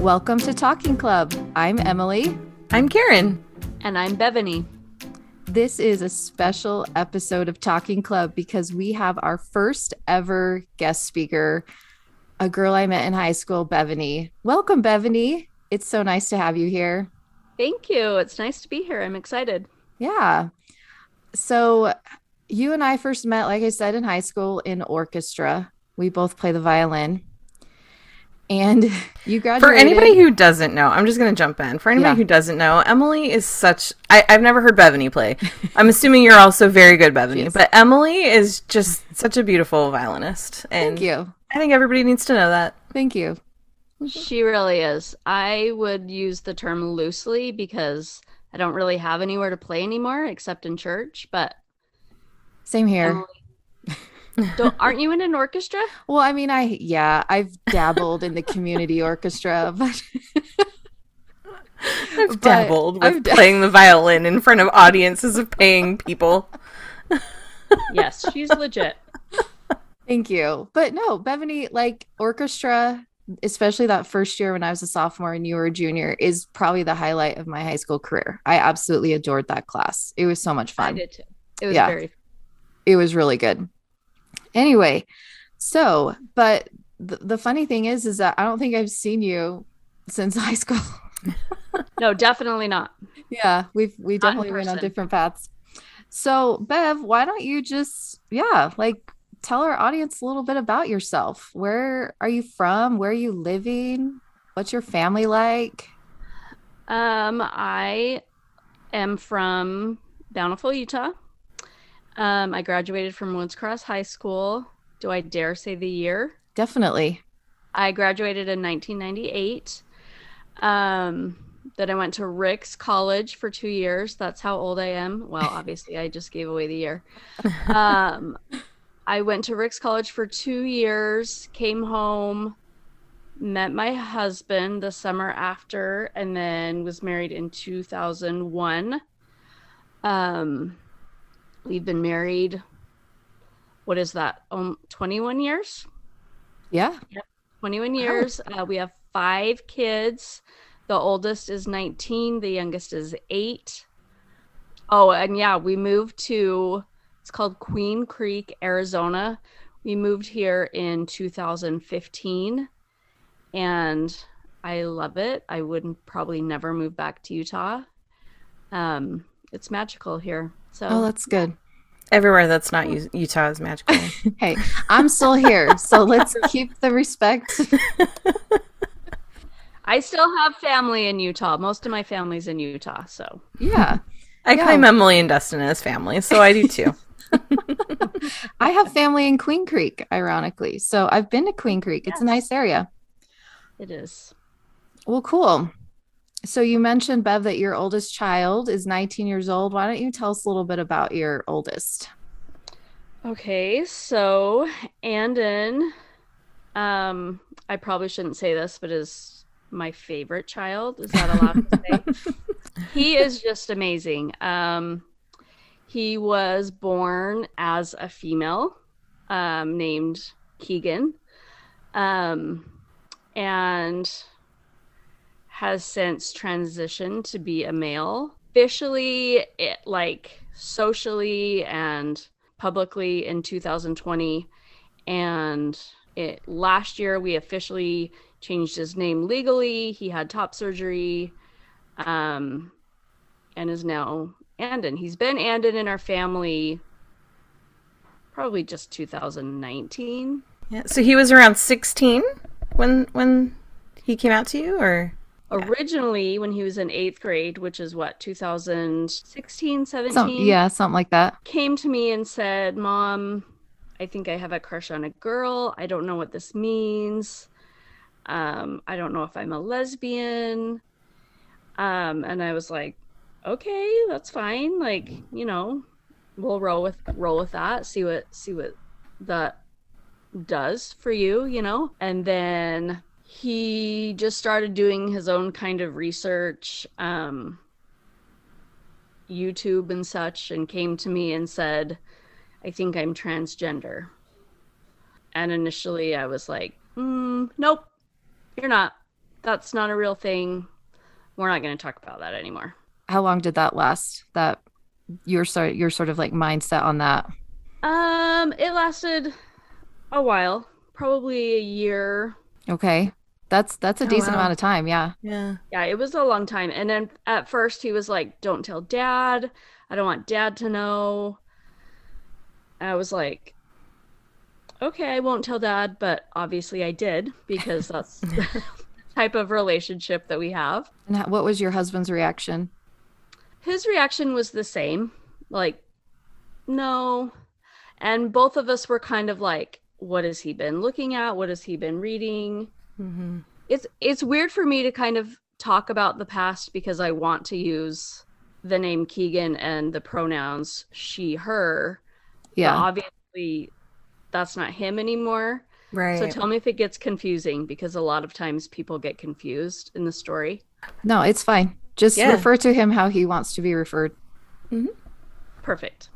Welcome to Talking Club. I'm Emily. I'm Karen. And I'm Bethany. This is a special episode of Talking Club because we have our first ever guest speaker, a girl I met in high school, Bethany. Welcome, Bethany. It's so nice to have you here. Thank you. It's nice to be here. I'm excited. Yeah. So, you and I first met, like I said, in high school in orchestra. We both play the violin. And you graduated. For anybody who doesn't know, I'm just going to jump in. For anybody yeah. who doesn't know, Emily is such. I, have never heard Bethany play. I'm assuming you're also very good, Bethany. But Emily is just such a beautiful violinist. And Thank you. I think everybody needs to know that. Thank you. She really is. I would use the term loosely because I don't really have anywhere to play anymore except in church. But same here. Emily don't, aren't you in an orchestra? Well, I mean, I yeah, I've dabbled in the community orchestra, but I've but dabbled with I've playing the violin in front of audiences of paying people. yes, she's legit. Thank you. But no, Bethany, like orchestra, especially that first year when I was a sophomore and you were a junior, is probably the highlight of my high school career. I absolutely adored that class. It was so much fun. I did too. It was yeah. very it was really good. Anyway, so, but th- the funny thing is, is that I don't think I've seen you since high school. no, definitely not. Yeah, we've we definitely went on different paths. So, Bev, why don't you just yeah, like tell our audience a little bit about yourself. Where are you from? Where are you living? What's your family like? Um, I am from Bountiful, Utah. Um, I graduated from Woods Cross High School. Do I dare say the year? Definitely. I graduated in 1998. Um, then I went to Ricks College for two years. That's how old I am. Well, obviously, I just gave away the year. Um, I went to Ricks College for two years, came home, met my husband the summer after, and then was married in 2001. Um, We've been married. What is that? Um, 21 years. Yeah. Yep. 21 years. Uh, we have five kids. The oldest is 19. The youngest is eight. Oh, and yeah, we moved to. It's called Queen Creek, Arizona. We moved here in 2015, and I love it. I would probably never move back to Utah. Um, it's magical here. So Oh, that's good. Everywhere that's not Utah is magical. hey, I'm still here, so let's keep the respect. I still have family in Utah. Most of my family's in Utah, so yeah. I yeah. claim Emily and Dustin as family, so I do too. I have family in Queen Creek, ironically. So I've been to Queen Creek. It's a nice area. It is. Well, cool. So you mentioned Bev that your oldest child is 19 years old. Why don't you tell us a little bit about your oldest? Okay, so Andon, um, I probably shouldn't say this, but is my favorite child. Is that allowed to say? he is just amazing. Um, he was born as a female, um, named Keegan, um, and has since transitioned to be a male. Officially, it, like socially and publicly in 2020. And it last year we officially changed his name legally. He had top surgery, um, and is now Andon. He's been Andon in our family probably just 2019. Yeah. So he was around 16 when when he came out to you, or originally when he was in eighth grade which is what 2016 17 Some, yeah something like that. came to me and said mom i think i have a crush on a girl. I don't know what this means. Um, i don't know if i'm a lesbian. Um, and i was like okay that's fine. Like you know we'll roll with roll with that. See what see what that does for you you know? And then he just started doing his own kind of research, um, YouTube and such, and came to me and said, I think I'm transgender. And initially I was like, mm, nope, you're not. that's not a real thing. We're not going to talk about that anymore. How long did that last? That your sort your sort of like mindset on that? Um, it lasted a while, probably a year. Okay. That's that's a oh, decent wow. amount of time, yeah. Yeah. Yeah, it was a long time. And then at first he was like, "Don't tell dad. I don't want dad to know." I was like, "Okay, I won't tell dad," but obviously I did because that's the type of relationship that we have. And what was your husband's reaction? His reaction was the same. Like, "No." And both of us were kind of like, "What has he been looking at? What has he been reading?" Mm-hmm. It's it's weird for me to kind of talk about the past because I want to use the name Keegan and the pronouns she, her. Yeah. obviously, that's not him anymore. Right. So tell me if it gets confusing because a lot of times people get confused in the story. No, it's fine. Just yeah. refer to him how he wants to be referred. Mm-hmm. Perfect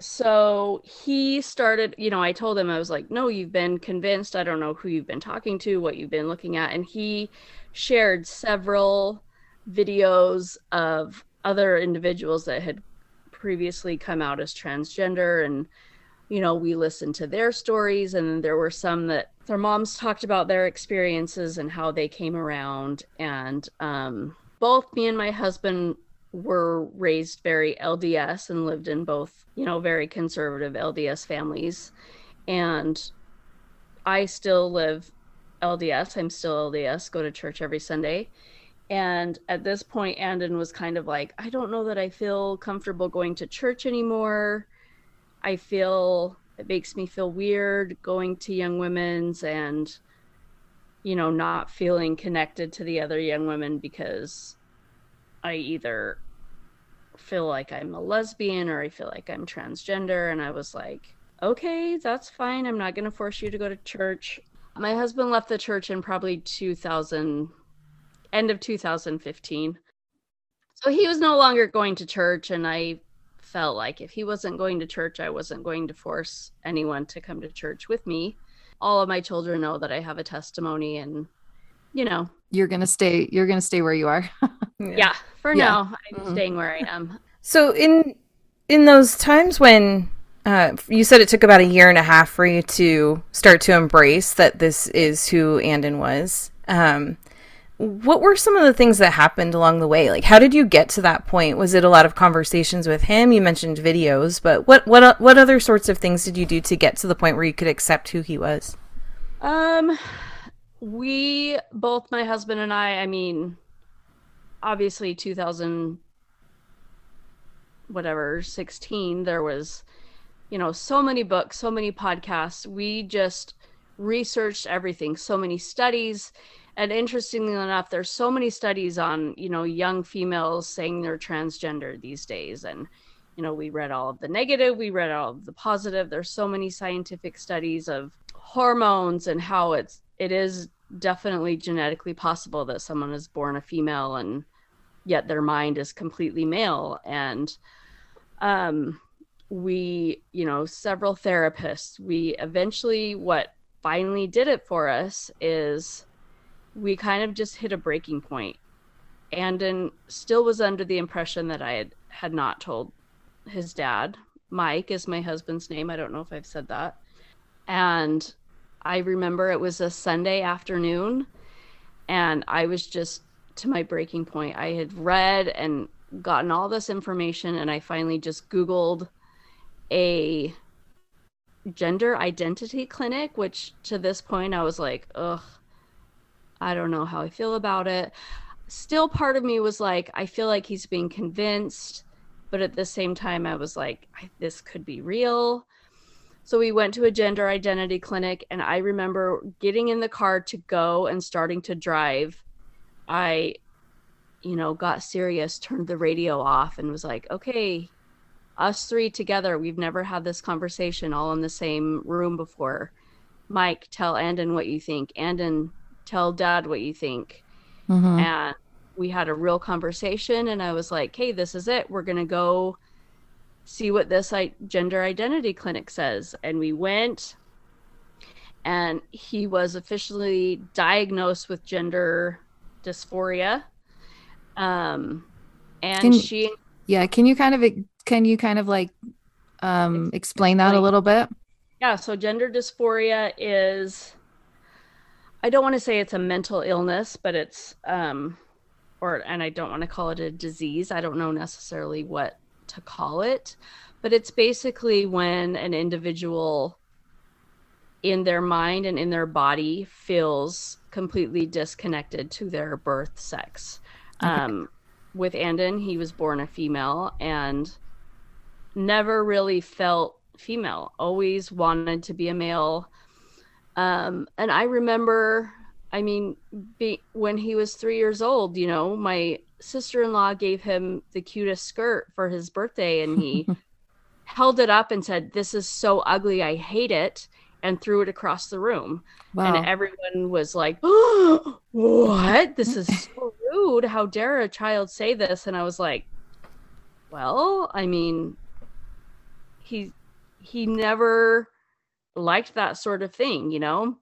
so he started you know i told him i was like no you've been convinced. I don't know who you've been talking to what you've been looking at. And he shared several videos of other individuals that had previously come out as transgender and you know we listened to their stories. And there were some that their moms talked about their experiences and how they came around. And um, both me and my husband were raised very LDS and lived in both, you know, very conservative LDS families. And I still live LDS. I'm still LDS, go to church every Sunday. And at this point, Andon was kind of like, I don't know that I feel comfortable going to church anymore. I feel it makes me feel weird going to young women's and, you know, not feeling connected to the other young women because I either feel like I'm a lesbian or I feel like I'm transgender. And I was like, okay, that's fine. I'm not going to force you to go to church. My husband left the church in probably 2000, end of 2015. So he was no longer going to church. And I felt like if he wasn't going to church, I wasn't going to force anyone to come to church with me. All of my children know that I have a testimony and you know you're gonna stay you're gonna stay where you are yeah. yeah. for yeah. now i'm mm-hmm. staying where i am so in in those times when uh, you said it took about a year and a half for you to start to embrace that this is who Andon was. Um, what were some of the things that happened along the way? Like, how did you get to that point? Was it a lot of conversations with him? You mentioned videos, but what what what other sorts of things did you do to get to the point where you could accept who he was? Um, we both my husband and i i mean obviously 2000 whatever 16 there was you know so many books so many podcasts. We just researched everything so many studies. And interestingly enough there's so many studies on you know young females saying they're transgender these days. And you know we read all of the negative we read all of the positive. There's so many scientific studies of hormones and how it's it is definitely genetically possible that someone is born a female and yet their mind is completely male. And um we you know several therapists we eventually what finally did it for us is we kind of just hit a breaking point andon still was under the impression that i had had not told his dad. Mike is my husband's name. I don't know if i've said that. And I remember it was a Sunday afternoon and I was just to my breaking point. I had read and gotten all this information and I finally just Googled a gender identity clinic, which to this point I was like, ugh, I don't know how I feel about it. Still, part of me was like, I feel like he's being convinced, but at the same time, I was like, this could be real. So we went to a gender identity clinic, and I remember getting in the car to go and starting to drive. I, you know, got serious, turned the radio off, and was like, okay, us three together, we've never had this conversation all in the same room before. Mike, tell Andon what you think. Andon, tell dad what you think. Mm-hmm. And we had a real conversation, and I was like, hey, this is it. We're going to go see what this gender identity clinic says. And we went, and he was officially diagnosed with gender dysphoria. Um, and can, she, yeah, can you kind of can you kind of like um, explain that a little bit? Yeah, so gender dysphoria is I don't want to say it's a mental illness, but it's um or and I don't want to call it a disease. I don't know necessarily what to call it, but it's basically when an individual in their mind and in their body feels completely disconnected to their birth sex. Okay. Um, with Andon, he was born a female and never really felt female, always wanted to be a male. Um, and I remember, I mean, be, when he was three years old, you know, my sister in law gave him the cutest skirt for his birthday and he held it up and said, This is so ugly. I hate it. And threw it across the room. Wow. And everyone was like, oh, What? This is so rude. How dare a child say this? And I was like, Well, I mean, he he never liked that sort of thing, you know?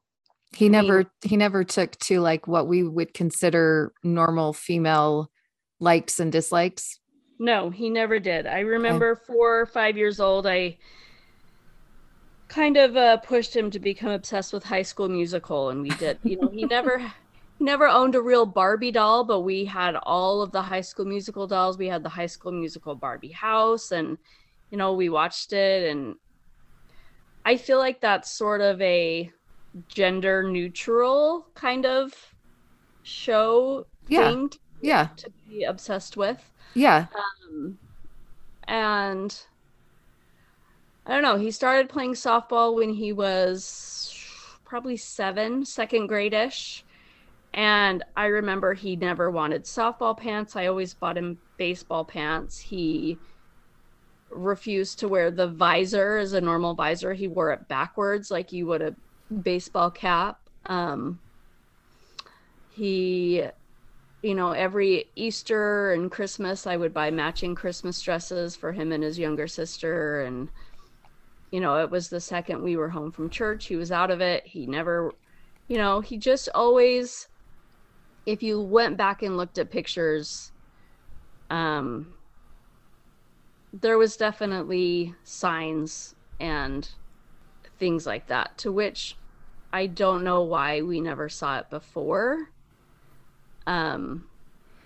He never he never took to like what we would consider normal female likes and dislikes. No, he never did. I remember okay. 4 or 5 years old I kind of uh, pushed him to become obsessed with High School Musical and we did, you know, he never never owned a real Barbie doll, but we had all of the High School Musical dolls. We had the High School Musical Barbie house and you know, we watched it and I feel like that's sort of a gender neutral kind of show yeah. thing to, yeah. to be obsessed with. Yeah. Um, and I don't know, he started playing softball when he was probably seven, second grade ish. And I remember he never wanted softball pants. I always bought him baseball pants. He refused to wear the visor as a normal visor. He wore it backwards like you would a baseball cap. Um, he, you know, every Easter and Christmas, I would buy matching Christmas dresses for him and his younger sister. And, you know, it was the second we were home from church, he was out of it. He never, you know, he just always, if you went back and looked at pictures, um, there was definitely signs and things like that to which I don't know why we never saw it before. Um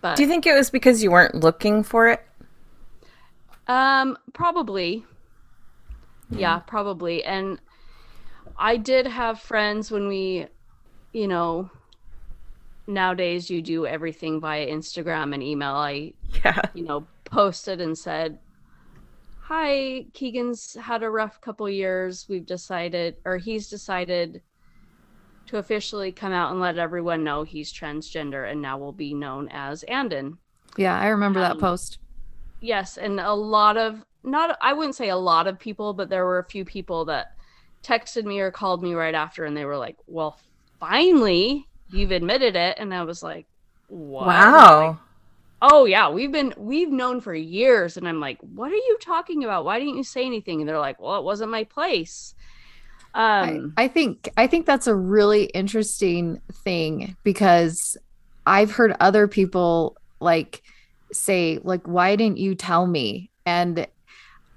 but Do you think it was because you weren't looking for it? Um probably. Yeah, probably. And I did have friends when we you know nowadays you do everything via Instagram and email. I yeah. you know posted and said hi, Keegan's had a rough couple years. We've decided, or he's decided to officially come out and let everyone know he's transgender and now will be known as Andon. Yeah, I remember um, that post. Yes, and a lot of not I wouldn't say a lot of people, but there were a few people that texted me or called me right after and they were like, "Well, finally, you've admitted it." And I was like, what? Wow oh yeah we've been we've known for years and i'm like what are you talking about why didn't you say anything and they're like well it wasn't my place um I, I think i think that's a really interesting thing because i've heard other people like say like why didn't you tell me? And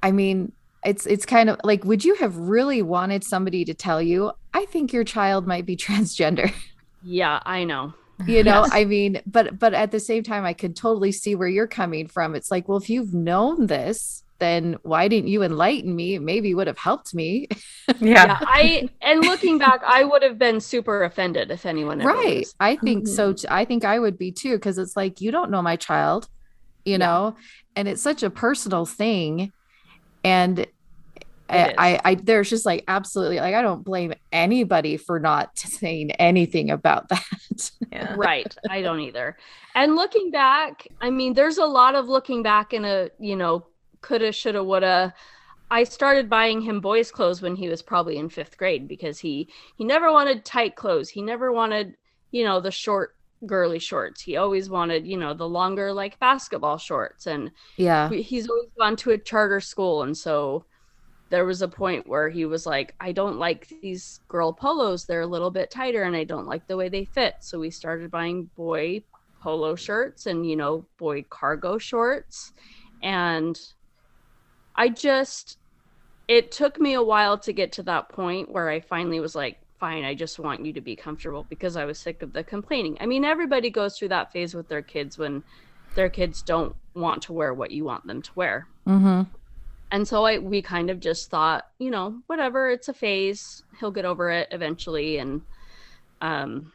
i mean it's it's kind of like would you have really wanted somebody to tell you? I think your child might be transgender. Yeah i know. You know yes. i mean but but at the same time i could totally see where you're coming from. It's like well if you've known this then why didn't you enlighten me maybe would have helped me yeah. yeah. i and looking back i would have been super offended if anyone right was. i think mm-hmm. so t- i think i would be too because it's like you don't know my child you yeah. know and it's such a personal thing and I, I, I, there's just like absolutely like I don't blame anybody for not saying anything about that. yeah. Right. I don't either. And looking back, I mean, there's a lot of looking back in a, you know, coulda, shoulda, woulda. I started buying him boys' clothes when he was probably in fifth grade because he he never wanted tight clothes. He never wanted, you know, the short girly shorts. He always wanted, you know, the longer like basketball shorts. And yeah, he's always gone to a charter school, and so there was a point where he was like, I don't like these girl polos. They're a little bit tighter and I don't like the way they fit. So we started buying boy polo shirts and, you know, boy cargo shorts. And I just, it took me a while to get to that point where I finally was like, fine, I just want you to be comfortable because I was sick of the complaining. I mean, everybody goes through that phase with their kids when their kids don't want to wear what you want them to wear. Mm-hmm. And so I we kind of just thought, you know, whatever, it's a phase. He'll get over it eventually. And um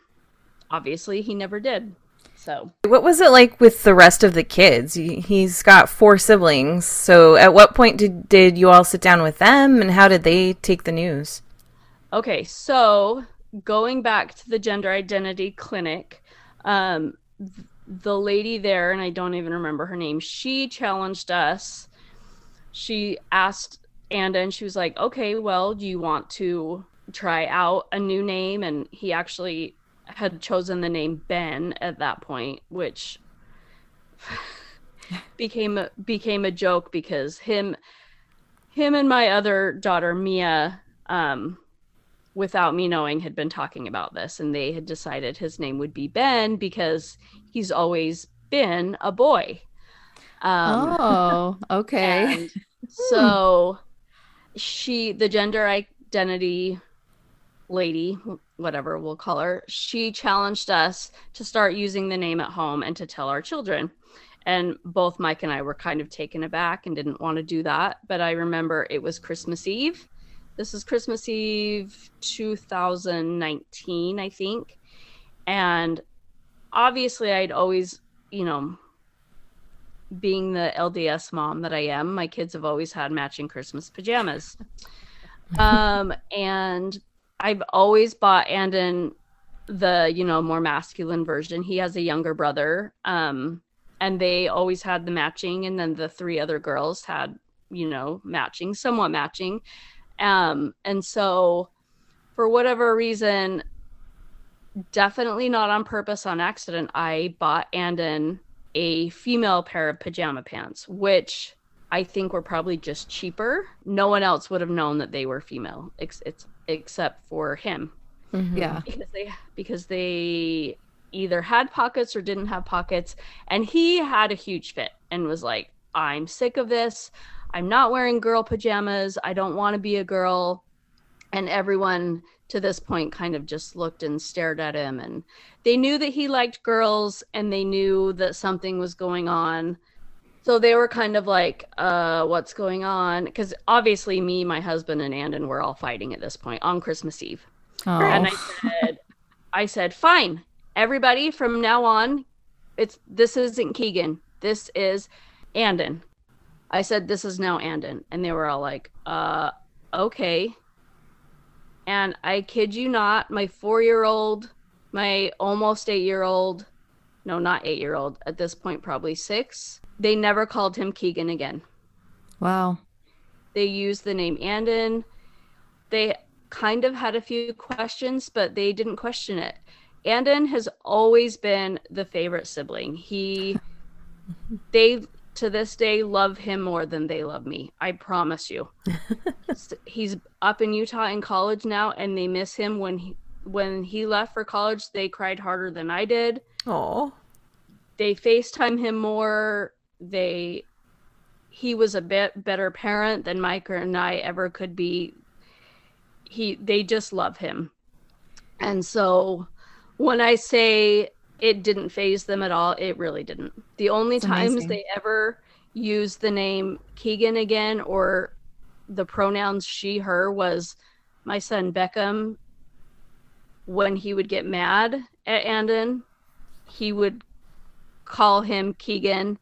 obviously he never did. So what was it like with the rest of the kids? He's got four siblings. So at what point did did you all sit down with them and how did they take the news? Okay, so going back to the gender identity clinic, um the lady there and I don't even remember her name, she challenged us she asked Andon and she was like, okay, well, do you want to try out a new name? And he actually had chosen the name Ben at that point, which became a, became a joke because him him and my other daughter Mia um, without me knowing had been talking about this and they had decided his name would be Ben because he's always been a boy. Um, oh, okay. so she, the gender identity lady, whatever we'll call her, she challenged us to start using the name at home and to tell our children. And both Mike and I were kind of taken aback and didn't want to do that. But I remember it was Christmas Eve. This is Christmas Eve 2019, I think. And obviously, I'd always, you know, being the LDS mom that I am, my kids have always had matching Christmas pajamas. um, and I've always bought Andon the, you know, more masculine version. He has a younger brother. Um, and they always had the matching, and then the three other girls had, you know, matching, somewhat matching. Um, and so for whatever reason, definitely not on purpose on accident, I bought Andon a female pair of pajama pants, which I think were probably just cheaper. No one else would have known that they were female, ex- except for him. Mm-hmm. Yeah, because they because they either had pockets or didn't have pockets, and he had a huge fit and was like, "I'm sick of this. I'm not wearing girl pajamas. I don't want to be a girl." And everyone to this point kind of just looked and stared at him and they knew that he liked girls and they knew that something was going on so they were kind of like uh what's going on? Because obviously me my husband and andon were all fighting at this point on christmas eve. Oh. and i said i said fine. Everybody from now on it's this isn't keegan. This is andon. I said this is now andon. And they were all like uh okay. And I kid you not, my four year old, my almost eight year old, no, not eight year old, at this point, probably six, they never called him Keegan again. Wow. They used the name Andon. They kind of had a few questions, but they didn't question it. Andon has always been the favorite sibling. He, they to this day love him more than they love me. I promise you. He's up in Utah in college now and they miss him when he when he left for college, they cried harder than I did. Oh. They FaceTime him more. They he was a bit better parent than Mike and I ever could be. He they just love him. And so when I say it didn't faze them at all. It really didn't. The only it's times amazing. they ever used the name Keegan again or the pronouns she, her was my son Beckham. When he would get mad at Andon, he would call him Keegan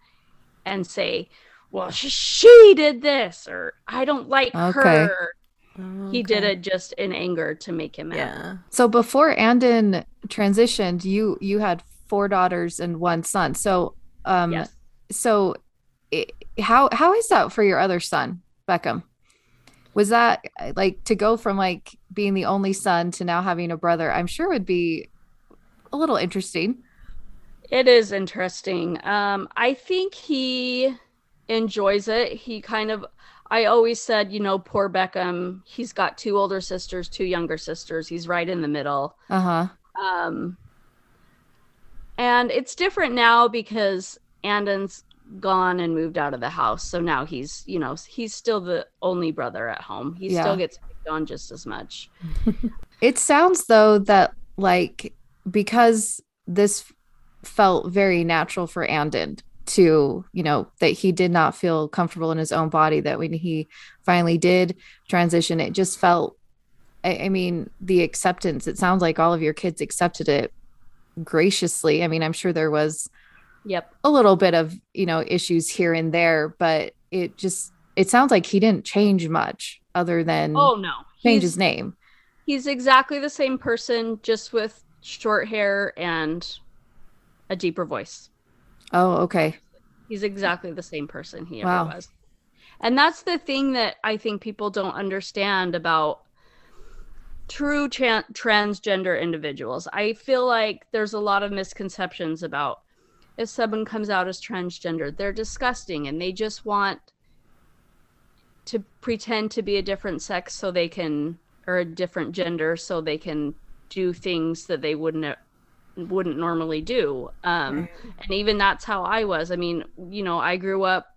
and say, Well, she, she did this, or I don't like okay. her. Okay. He did it just in anger to make him mad. Yeah. So before Andon transitioned, you you had four daughters and one son. So um yes. so it, how how is that for your other son, Beckham? Was that like to go from like being the only son to now having a brother? I'm sure would be a little interesting. It is interesting. Um I think he enjoys it. He kind of I always said, you know, poor Beckham, he's got two older sisters, two younger sisters. He's right in the middle. Uh-huh. Um And it's different now because Andon's gone and moved out of the house. So now he's, you know, he's still the only brother at home. He yeah. still gets picked on just as much. it sounds though that like because this felt very natural for Andon to, you know, that he did not feel comfortable in his own body, that when he finally did transition, it just felt I, I mean, the acceptance, it sounds like all of your kids accepted it graciously. I mean, I'm sure there was yep. a little bit of you know issues here and there but it just it sounds like he didn't change much other than oh no. change he's, his name. He's exactly the same person just with short hair and a deeper voice. Oh okay. He's exactly the same person he ever was. And that's the thing that i think people don't understand about true tra- transgender individuals. I feel like there's a lot of misconceptions about if someone comes out as transgender. They're disgusting and they just want to pretend to be a different sex so they can or a different gender so they can do things that they wouldn't wouldn't normally do. Um, and even that's how I was. I mean, you know, I grew up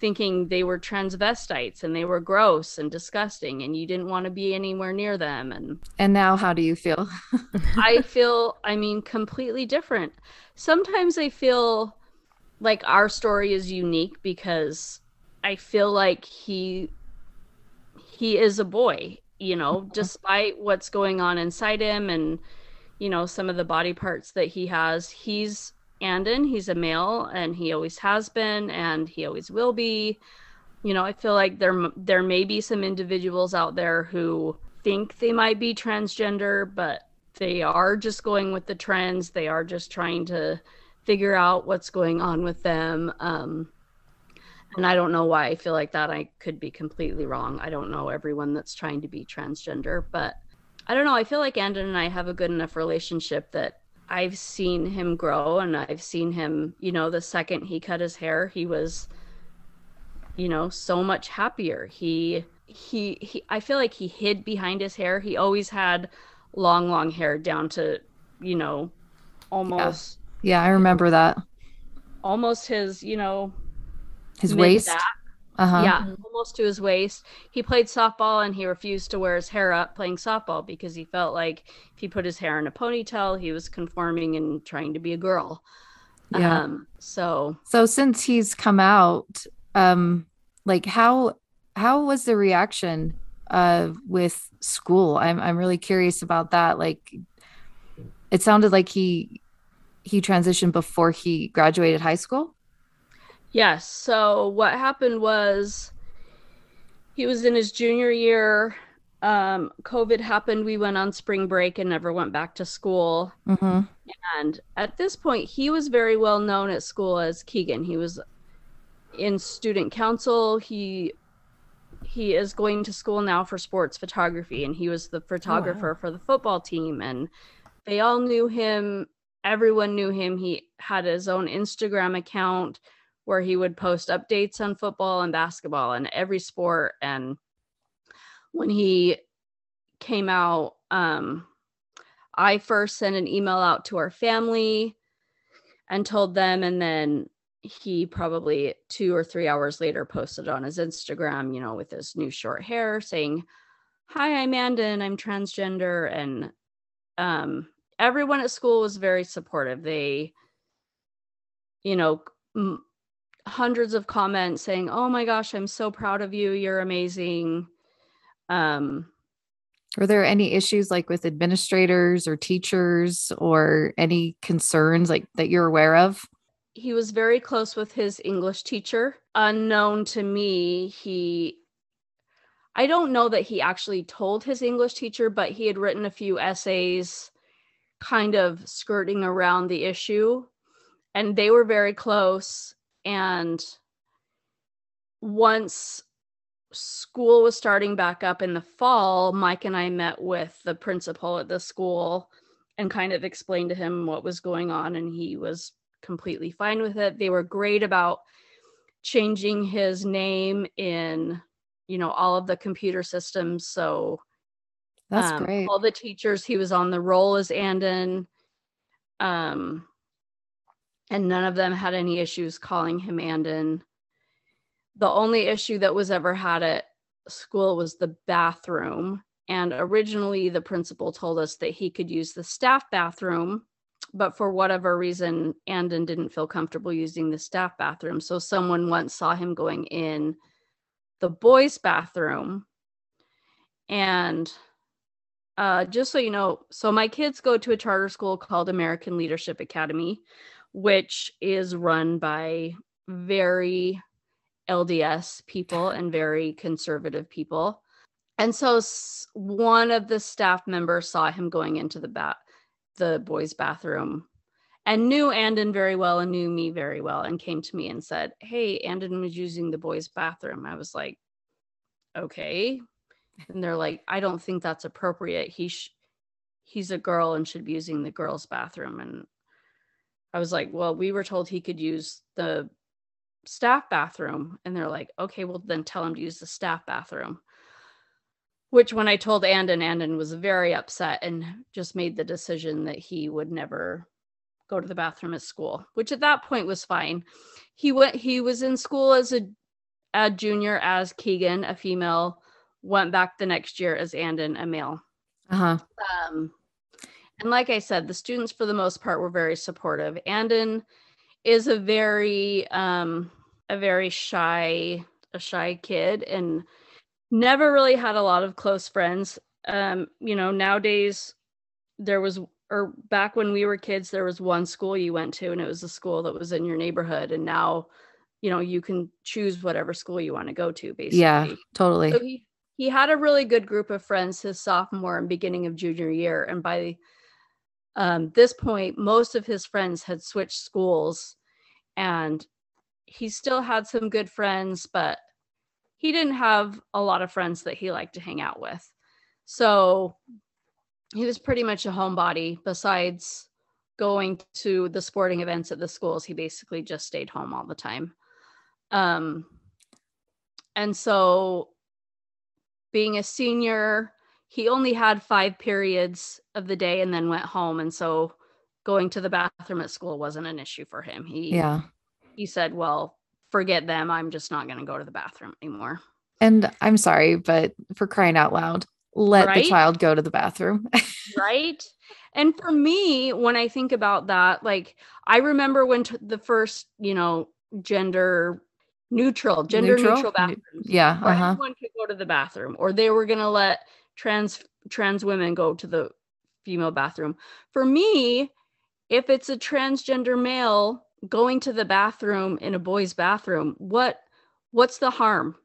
thinking they were transvestites and they were gross and disgusting and you didn't want to be anywhere near them and and now how do you feel i feel i mean completely different sometimes i feel like our story is unique because i feel like he he is a boy you know mm-hmm. despite what's going on inside him and you know some of the body parts that he has he's Andon. He's a male, and he always has been, and he always will be. You know, I feel like there there may be some individuals out there who think they might be transgender, but they are just going with the trends. They are just trying to figure out what's going on with them. Um, and I don't know why I feel like that. I could be completely wrong. I don't know everyone that's trying to be transgender, but I don't know. I feel like Andon and I have a good enough relationship that I've seen him grow and I've seen him, you know, the second he cut his hair, he was you know, so much happier. He he he I feel like he hid behind his hair. He always had long long hair down to, you know, almost Yeah, yeah I remember that. Almost his, you know, his waist. Back. Uh-huh. Yeah, almost to his waist. He played softball and he refused to wear his hair up playing softball because he felt like if he put his hair in a ponytail, he was conforming and trying to be a girl. Yeah. Um, so So since he's come out, um like how how was the reaction uh with school? I'm I'm really curious about that. Like it sounded like he he transitioned before he graduated high school. Yes. So what happened was he was in his junior year. Um, COVID happened. We went on spring break and never went back to school. Mm-hmm. And at this point, he was very well known at school as Keegan. He was in student council. He he is going to school now for sports photography, and he was the photographer oh, wow. for the football team. And they all knew him. Everyone knew him. He had his own Instagram account where he would post updates on football and basketball and every sport. And when he came out, um, I first sent an email out to our family and told them, and then he probably two or three hours later posted on his Instagram, you know, with his new short hair saying, Hi, I'm Andon, I'm transgender. And um, everyone at school was very supportive. They, you know, m- hundreds of comments saying, "Oh my gosh, I'm so proud of you. You're amazing." Um were there any issues like with administrators or teachers or any concerns like that you're aware of? He was very close with his English teacher. Unknown to me, he I don't know that he actually told his English teacher, but he had written a few essays kind of skirting around the issue and they were very close and once school was starting back up in the fall, Mike and I met with the principal at the school and kind of explained to him what was going on, and he was completely fine with it. They were great about changing his name in, you know, all of the computer systems. So that's um, great. All the teachers, he was on the roll as Andon. Um, and none of them had any issues calling him Andon. The only issue that was ever had at school was the bathroom. And originally, the principal told us that he could use the staff bathroom, but for whatever reason, Andon didn't feel comfortable using the staff bathroom. So someone once saw him going in the boys' bathroom. And uh, just so you know, so my kids go to a charter school called American Leadership Academy, which is run by very LDS people and very conservative people. And so one of the staff members saw him going into the bat the boys' bathroom and knew Andon very well and knew me very well and came to me and said, Hey, Andon was using the boys' bathroom. I was like, Okay. And they're like, I don't think that's appropriate. He sh- he's a girl and should be using the girls' bathroom. And I was like, Well, we were told he could use the staff bathroom. And they're like, Okay, well, then tell him to use the staff bathroom. Which, when I told Andon, Andon was very upset and just made the decision that he would never go to the bathroom at school, which at that point was fine. He went, he was in school as a, a junior as Keegan, a female, went back the next year as Andon, a male. Uh huh. Um, and like I said, the students for the most part were very supportive. Andon is a very um a very shy a shy kid and never really had a lot of close friends. Um, you know, nowadays there was or back when we were kids there was one school you went to and it was a school that was in your neighborhood and now you know you can choose whatever school you want to go to basically. Yeah, totally. So he, he had a really good group of friends his sophomore and beginning of junior year and by um, this point most of his friends had switched schools and he still had some good friends but he didn't have a lot of friends that he liked to hang out with. So he was pretty much a homebody besides going to the sporting events at the schools. He basically just stayed home all the time. Um and so being a senior, he only had five periods of the day and then went home. And so going to the bathroom at school wasn't an issue for him. He yeah. He said, Well, forget them. I'm just not gonna go to the bathroom anymore. And I'm sorry, but for crying out loud, let right? the child go to the bathroom. right. And for me, when I think about that, like I remember when t- the first, you know, gender neutral, gender neutral, neutral bathrooms. Yeah, uh-huh. anyone could go to the bathroom, or they were gonna let trans trans women go to the female bathroom. For me, if it's a transgender male going to the bathroom in a boy's bathroom, what what's the harm?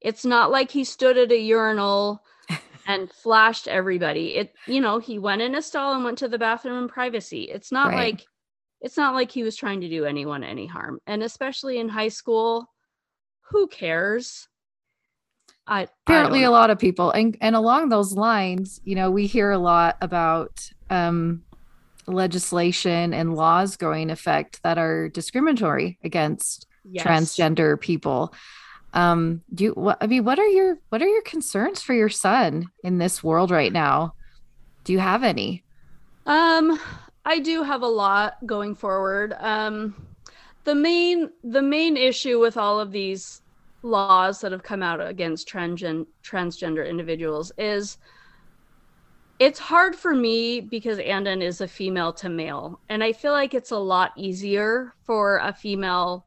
It's not like he stood at a urinal and flashed everybody. It you know, he went in a stall and went to the bathroom in privacy. It's not right. like it's not like he was trying to do anyone any harm. And especially in high school, who cares? I apparently I a lot of people and and along those lines, you know, we hear a lot about um legislation and laws going effect that are discriminatory against yes. transgender people. Um do you what I mean what are your what are your concerns for your son in this world right now? Do you have any? Um I do have a lot going forward. Um the main the main issue with all of these laws that have come out against transgen- transgender individuals is it's hard for me because Andon is a female to male and I feel like it's a lot easier for a female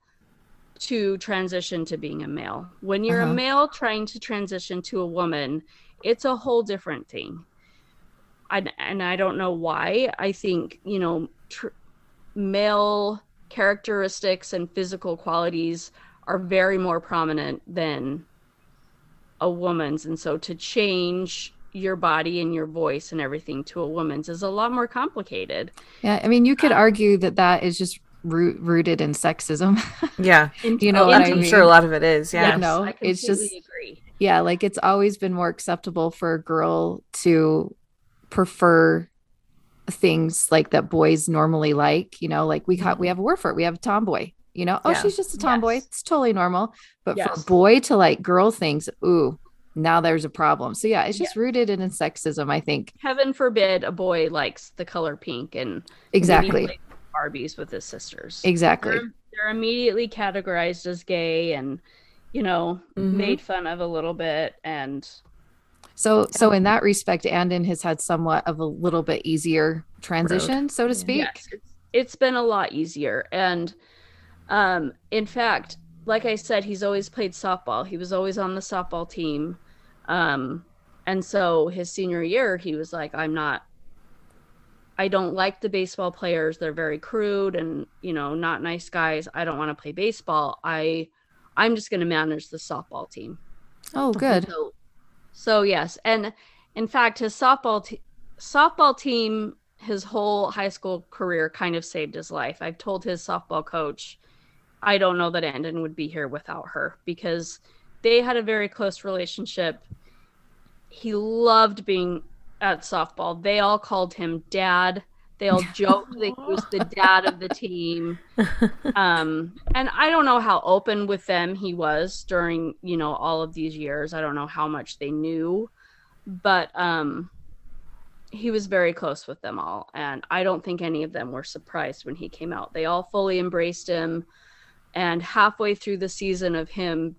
to transition to being a male. When you're uh-huh. a male trying to transition to a woman, it's a whole different thing. I, and I don't know why. I think, you know, tr- male characteristics and physical qualities are very more prominent than a woman's. And so to change your body and your voice and everything to a woman's is a lot more complicated. Yeah i mean you could um, argue that that is just root, rooted in sexism. Yeah. You know i'm I mean? sure a lot of it is yeah. Yes, no it's just agree. yeah like it's always been more acceptable for a girl to prefer things like that boys normally like you know like we got we have a word for it. We have a tomboy you know oh yeah. she's just a tomboy yes. it's totally normal but yes. for a boy to like girl things ooh now there's a problem so yeah it's just yeah. rooted in sexism i think heaven forbid a boy likes the color pink and exactly Barbies with his sisters. Exactly. They're, they're immediately categorized as gay and, you know, mm-hmm. made fun of a little bit. And so, so in that respect, Andon has had somewhat of a little bit easier transition, Road. so to speak. Yes, it's, it's been a lot easier. And um, in fact, like I said, he's always played softball. He was always on the softball team. Um, and so his senior year, he was like, I'm not, I don't like the baseball players. They're very crude and, you know, not nice guys. I don't want to play baseball. I, I'm just going to manage the softball team. Oh, good. So, so yes. And in fact, his softball, te- softball team, his whole high school career kind of saved his life. I've told his softball coach, I don't know that Andon would be here without her because they had a very close relationship. He loved being at softball. They all called him dad. They all joked that he was the dad of the team. Um, and I don't know how open with them he was during, you know, all of these years. I don't know how much they knew, but um, he was very close with them all. And I don't think any of them were surprised when he came out. They all fully embraced him. And halfway through the season of him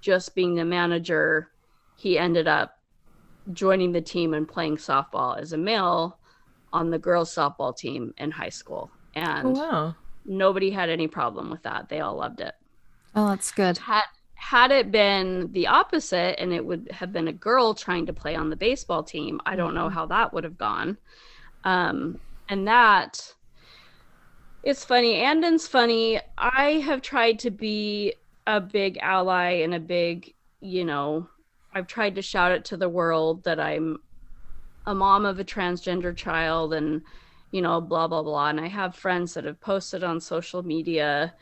just being the manager, he ended up joining the team and playing softball as a male on the girls softball team in high school. And oh, wow. nobody had any problem with that. They all loved it. Oh, that's good. Had had it been the opposite and it would have been a girl trying to play on the baseball team, I don't know mm-hmm. how that would have gone. Um, and that it's funny. Andon's funny. I have tried to be a big ally and a big, you know, I've tried to shout it to the world that I'm a mom of a transgender child and, you know, blah, blah, blah. And I have friends that have posted on social media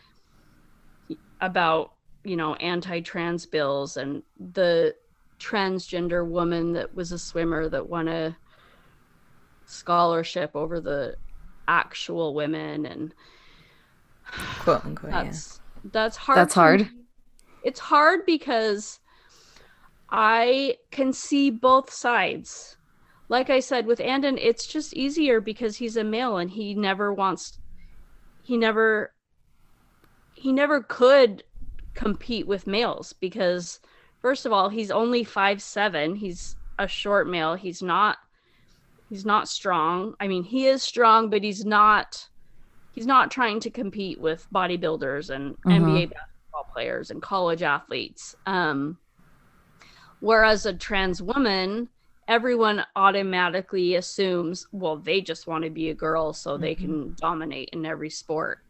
about, you know, anti trans bills and the transgender woman that was a swimmer that won a scholarship over the actual women and quote unquote that's yeah. that's hard that's hard. it's hard because i can see both sides. Like i said with andon it's just easier because he's a male and he never wants he never he never could compete with males because first of all he's only five seven. He's a short male. He's not He's not strong. I mean, he is strong, but he's not he's not trying to compete with bodybuilders and mm-hmm. NBA basketball players and college athletes. Um, whereas a trans woman, everyone automatically assumes, well, they just want to be a girl so mm-hmm. they can dominate in every sport.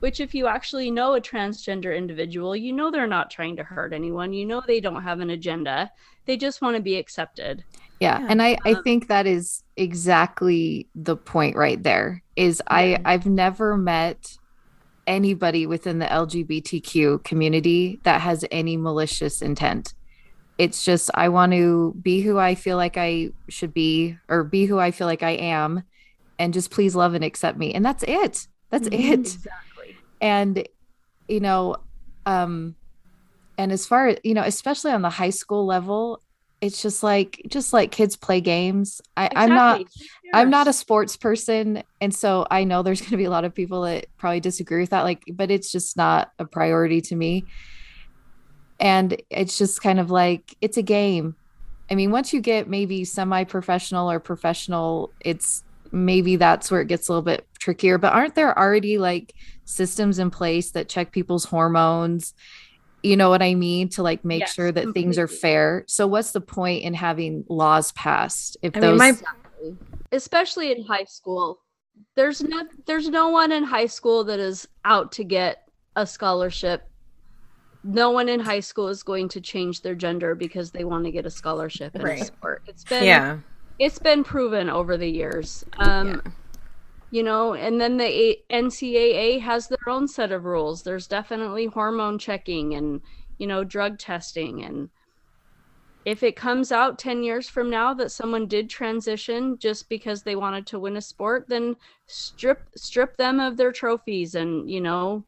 Which, if you actually know a transgender individual, you know they're not trying to hurt anyone. You know they don't have an agenda. They just want to be accepted yeah, yeah. and i i um, think that is exactly the point right there is i i've never met anybody within the lgbtq community that has any malicious intent. It's just i want to be who i feel like i should be or be who i feel like i am and just please love and accept me and that's it. That's mm-hmm, it. exactly. And you know um and as far as you know especially on the high school level it's just like just like kids play games. I, exactly. i'm not i'm not a sports person and so i know there's going to be a lot of people that probably disagree with that like but it's just not a priority to me. And it's just kind of like it's a game. I mean once you get maybe semi-professional or professional it's maybe that's where it gets a little bit trickier. But aren't there already like systems in place that check people's hormones you know what I mean? To like make yes, sure that completely. things are fair. So what's the point in having laws passed if I those mean, my... especially in high school. There's no there's no one in high school that is out to get a scholarship. No one in high school is going to change their gender because they want to get a scholarship in right. a sport. It's been yeah. it's been proven over the years. Um yeah you know and then the ncaa has their own set of rules. There's definitely hormone checking and you know drug testing. And if it comes out 10 years from now that someone did transition just because they wanted to win a sport then strip strip them of their trophies and you know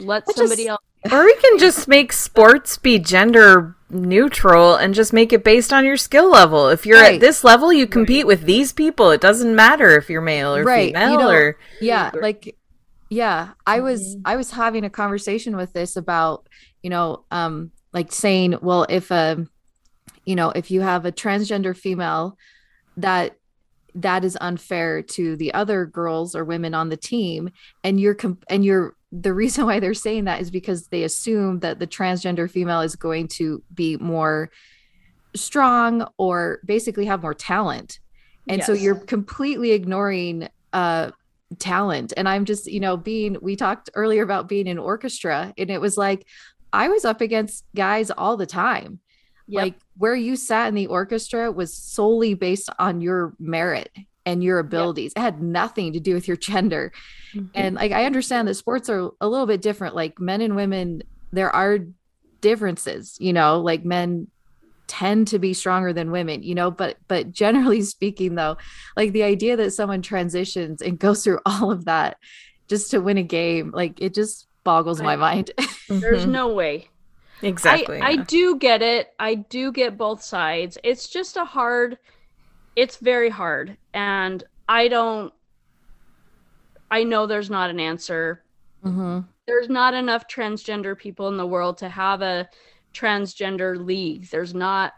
let somebody just, else or we can just make sports be gender neutral and just make it based on your skill level. If you're right. at this level, you compete right. with these people. It doesn't matter if you're male or right. female you know, or yeah, like yeah, I was mm-hmm. I was having a conversation with this about, you know, um like saying, well, if a um, you know, if you have a transgender female that that is unfair to the other girls or women on the team and you're comp- and you're the reason why they're saying that is because they assume that the transgender female is going to be more strong or basically have more talent and yes. so you're completely ignoring uh talent and i'm just you know being we talked earlier about being in orchestra and it was like i was up against guys all the time yep. like where you sat in the orchestra was solely based on your merit and your abilities. Yep. It had nothing to do with your gender. Mm-hmm. And like I understand that sports are a little bit different. Like men and women, there are differences, you know, like men tend to be stronger than women, you know, but but generally speaking though, like the idea that someone transitions and goes through all of that just to win a game, like it just boggles my mind. There's mm-hmm. no way. Exactly. I, yeah. I do get it. I do get both sides. It's just a hard it's very hard. And i don't i know there's not an answer. Mm-hmm. there's not enough transgender people in the world to have a transgender league. There's not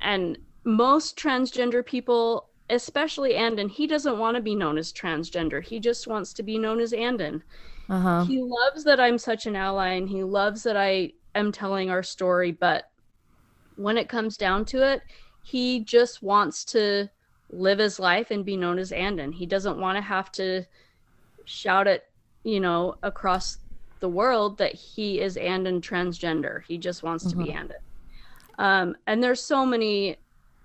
and most transgender people especially andon he doesn't want to be known as transgender. He just wants to be known as andon. Uh-huh. he loves that i'm such an ally and he loves that i am telling our story but when it comes down to it he just wants to live his life and be known as Andon. He doesn't want to have to shout it, you know, across the world that he is Andon transgender. He just wants mm-hmm. to be mm-hmm. Andon. Um, and there's so many,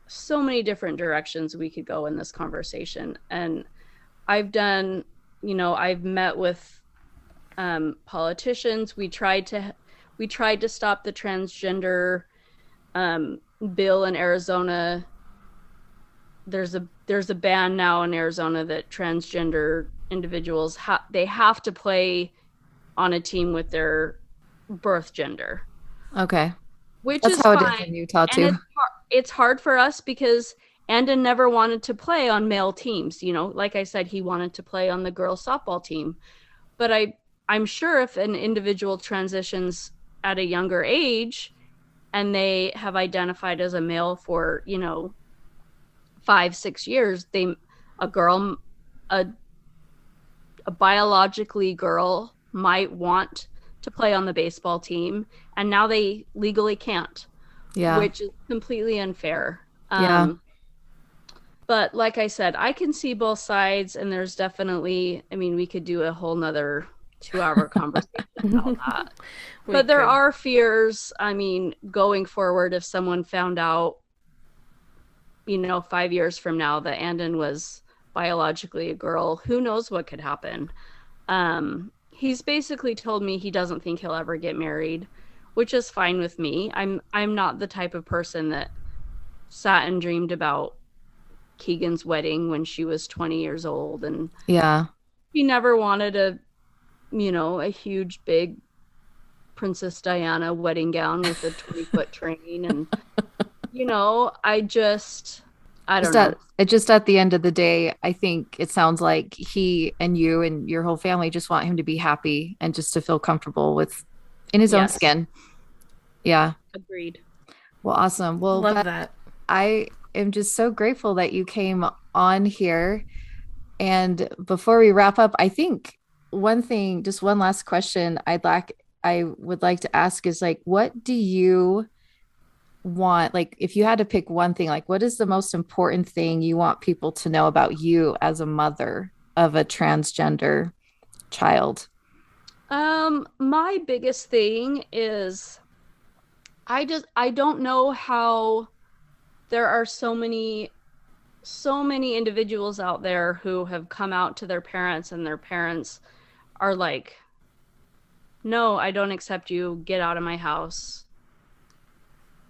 so many different directions we could go in this conversation. And I've done, you know, I've met with um, politicians. We tried to, we tried to stop the transgender um, bill in Arizona. There's a there's a ban now in Arizona that transgender individuals ha- they have to play on a team with their birth gender. Okay. Which That's is how fine. it is in Utah too. It's, hard, it's hard for us because Andon never wanted to play on male teams. You know, like I said, he wanted to play on the girls softball team. But I I'm sure if an individual transitions at a younger age, and they have identified as a male for you know five six years they a girl a a biologically girl might want to play on the baseball team and now they legally can't yeah. which is completely unfair. Yeah. Um, but like i said i can see both sides and there's definitely i mean we could do a whole nother two hour conversation about that. but there could. are fears. I mean, going forward, if someone found out, you know, five years from now that Andon was biologically a girl, who knows what could happen. Um, he's basically told me he doesn't think he'll ever get married, which is fine with me. I'm I'm not the type of person that sat and dreamed about Keegan's wedding when she was 20 years old and yeah. He never wanted a you know, a huge, big Princess Diana wedding gown with a 20 foot train. And, you know, I just, I don't just know. At, just at the end of the day, I think it sounds like he and you and your whole family just want him to be happy and just to feel comfortable with in his yes. own skin. Yeah. Agreed. Well, awesome. Well, love that. I am just so grateful that you came on here. And before we wrap up, I think one thing, just one last question I'd like I would like to ask is like what do you want like if you had to pick one thing like what is the most important thing you want people to know about you as a mother of a transgender child? Um my biggest thing is I just I don't know how there are so many so many individuals out there who have come out to their parents and their parents are like, no, I don't accept you. Get out of my house.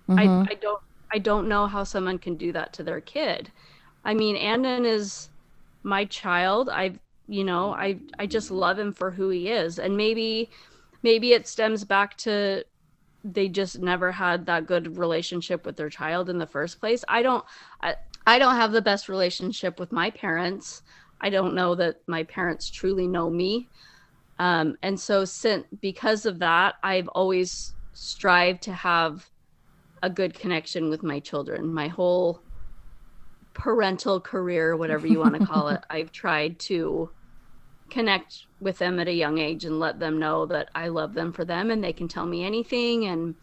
Mm-hmm. I, I don't I don't know how someone can do that to their kid. I mean, Andon is my child. I you know, I I just love him for who he is. And maybe maybe it stems back to they just never had that good relationship with their child in the first place. I don't I, I don't have the best relationship with my parents. I don't know that my parents truly know me. Um, and so since because of that, I've always strived to have a good connection with my children. My whole parental career, whatever you want to call it, I've tried to connect with them at a young age and let them know that I love them for them and they can tell me anything and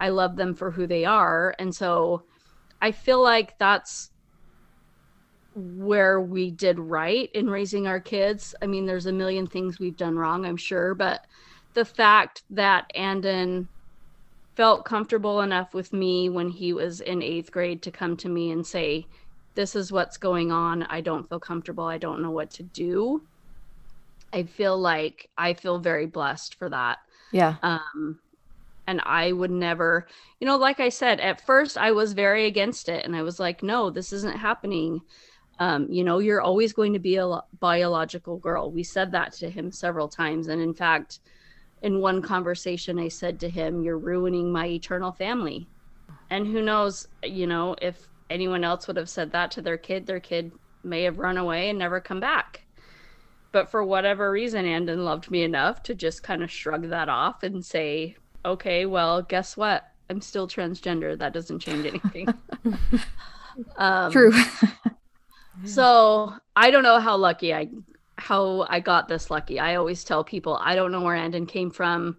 I love them for who they are. And so I feel like that's where we did right in raising our kids. I mean, there's a million things we've done wrong, I'm sure, but the fact that Andon felt comfortable enough with me when he was in eighth grade to come to me and say, This is what's going on. I don't feel comfortable. I don't know what to do. I feel like I feel very blessed for that. Yeah. Um, and I would never, you know, like I said, at first I was very against it and I was like, no, this isn't happening. Um, you know, you're always going to be a biological girl. We said that to him several times. And in fact, in one conversation, I said to him, You're ruining my eternal family. And who knows, you know, if anyone else would have said that to their kid, their kid may have run away and never come back. But for whatever reason, Andon loved me enough to just kind of shrug that off and say, okay, well, guess what? I'm still transgender. That doesn't change anything. um, True. So I don't know how lucky I how I got this lucky. I always tell people I don't know where Andon came from.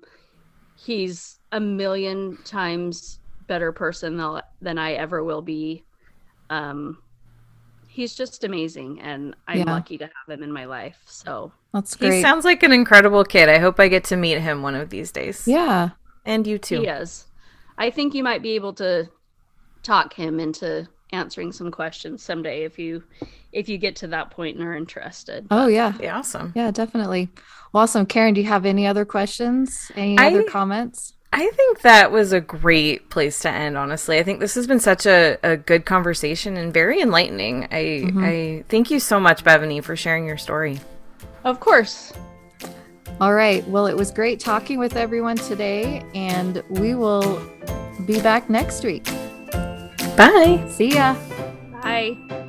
He's a million times better person than than I ever will be. Um, he's just amazing and i'm yeah. lucky to have him in my life so that's great he sounds like an incredible kid i hope i get to meet him one of these days yeah and you too he is i think you might be able to talk him into answering some questions someday if you if you get to that point and are interested oh yeah be awesome yeah definitely well, awesome karen do you have any other questions any I, other comments I think that was a great place to end, honestly. I think this has been such a, a good conversation and very enlightening. I, mm-hmm. I thank you so much, Bethany, for sharing your story. Of course. All right. Well, it was great talking with everyone today, and we will be back next week. Bye. See ya. Bye.